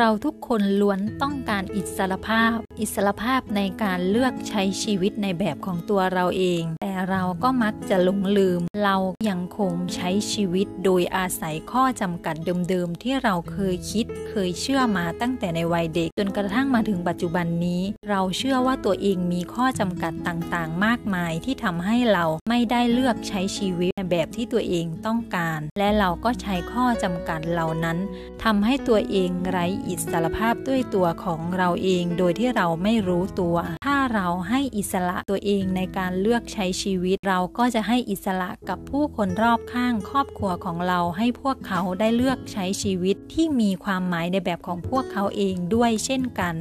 เราทุกคนล้วนต้องการอิสรภาพ อิสรภาพในการเลือกใช้ชีวิตในแบบของตัวเราเอง แต่เราก็มักจะหลงลืม เรายังคงใช้ชีวิตโดยอาศัยข้อจำกัดเดิมๆที่เราเคยคิด เคยเชื่อมาตั้งแต่ในวัยเด็ก จนกระทั่งมาถึงปัจจุบันนี้ เราเชื่อว่าตัวเองมีข้อจำกัดต่างๆ มากมายที่ทำให้เราไม่ได้เลือกใช้ชีวิตในแบบที่ตัวเองต้องการ และเราก็ใช้ข้อจำกัดเหล่านั้นทำให้ตัวเองไร้อิสรภาพด้วยตัวของเราเอง โดยที่เราราไม่รู้ตัว ถ้าเราให้อิสระตัวเองในการเลือกใช้ชีวิต เราก็จะให้อิสระกับผู้คนรอบข้างครอบครัวของเราให้พวกเขาได้เลือกใช้ชีวิตที่มีความหมายในแบบของพวกเขาเองด้วยเช่นกัน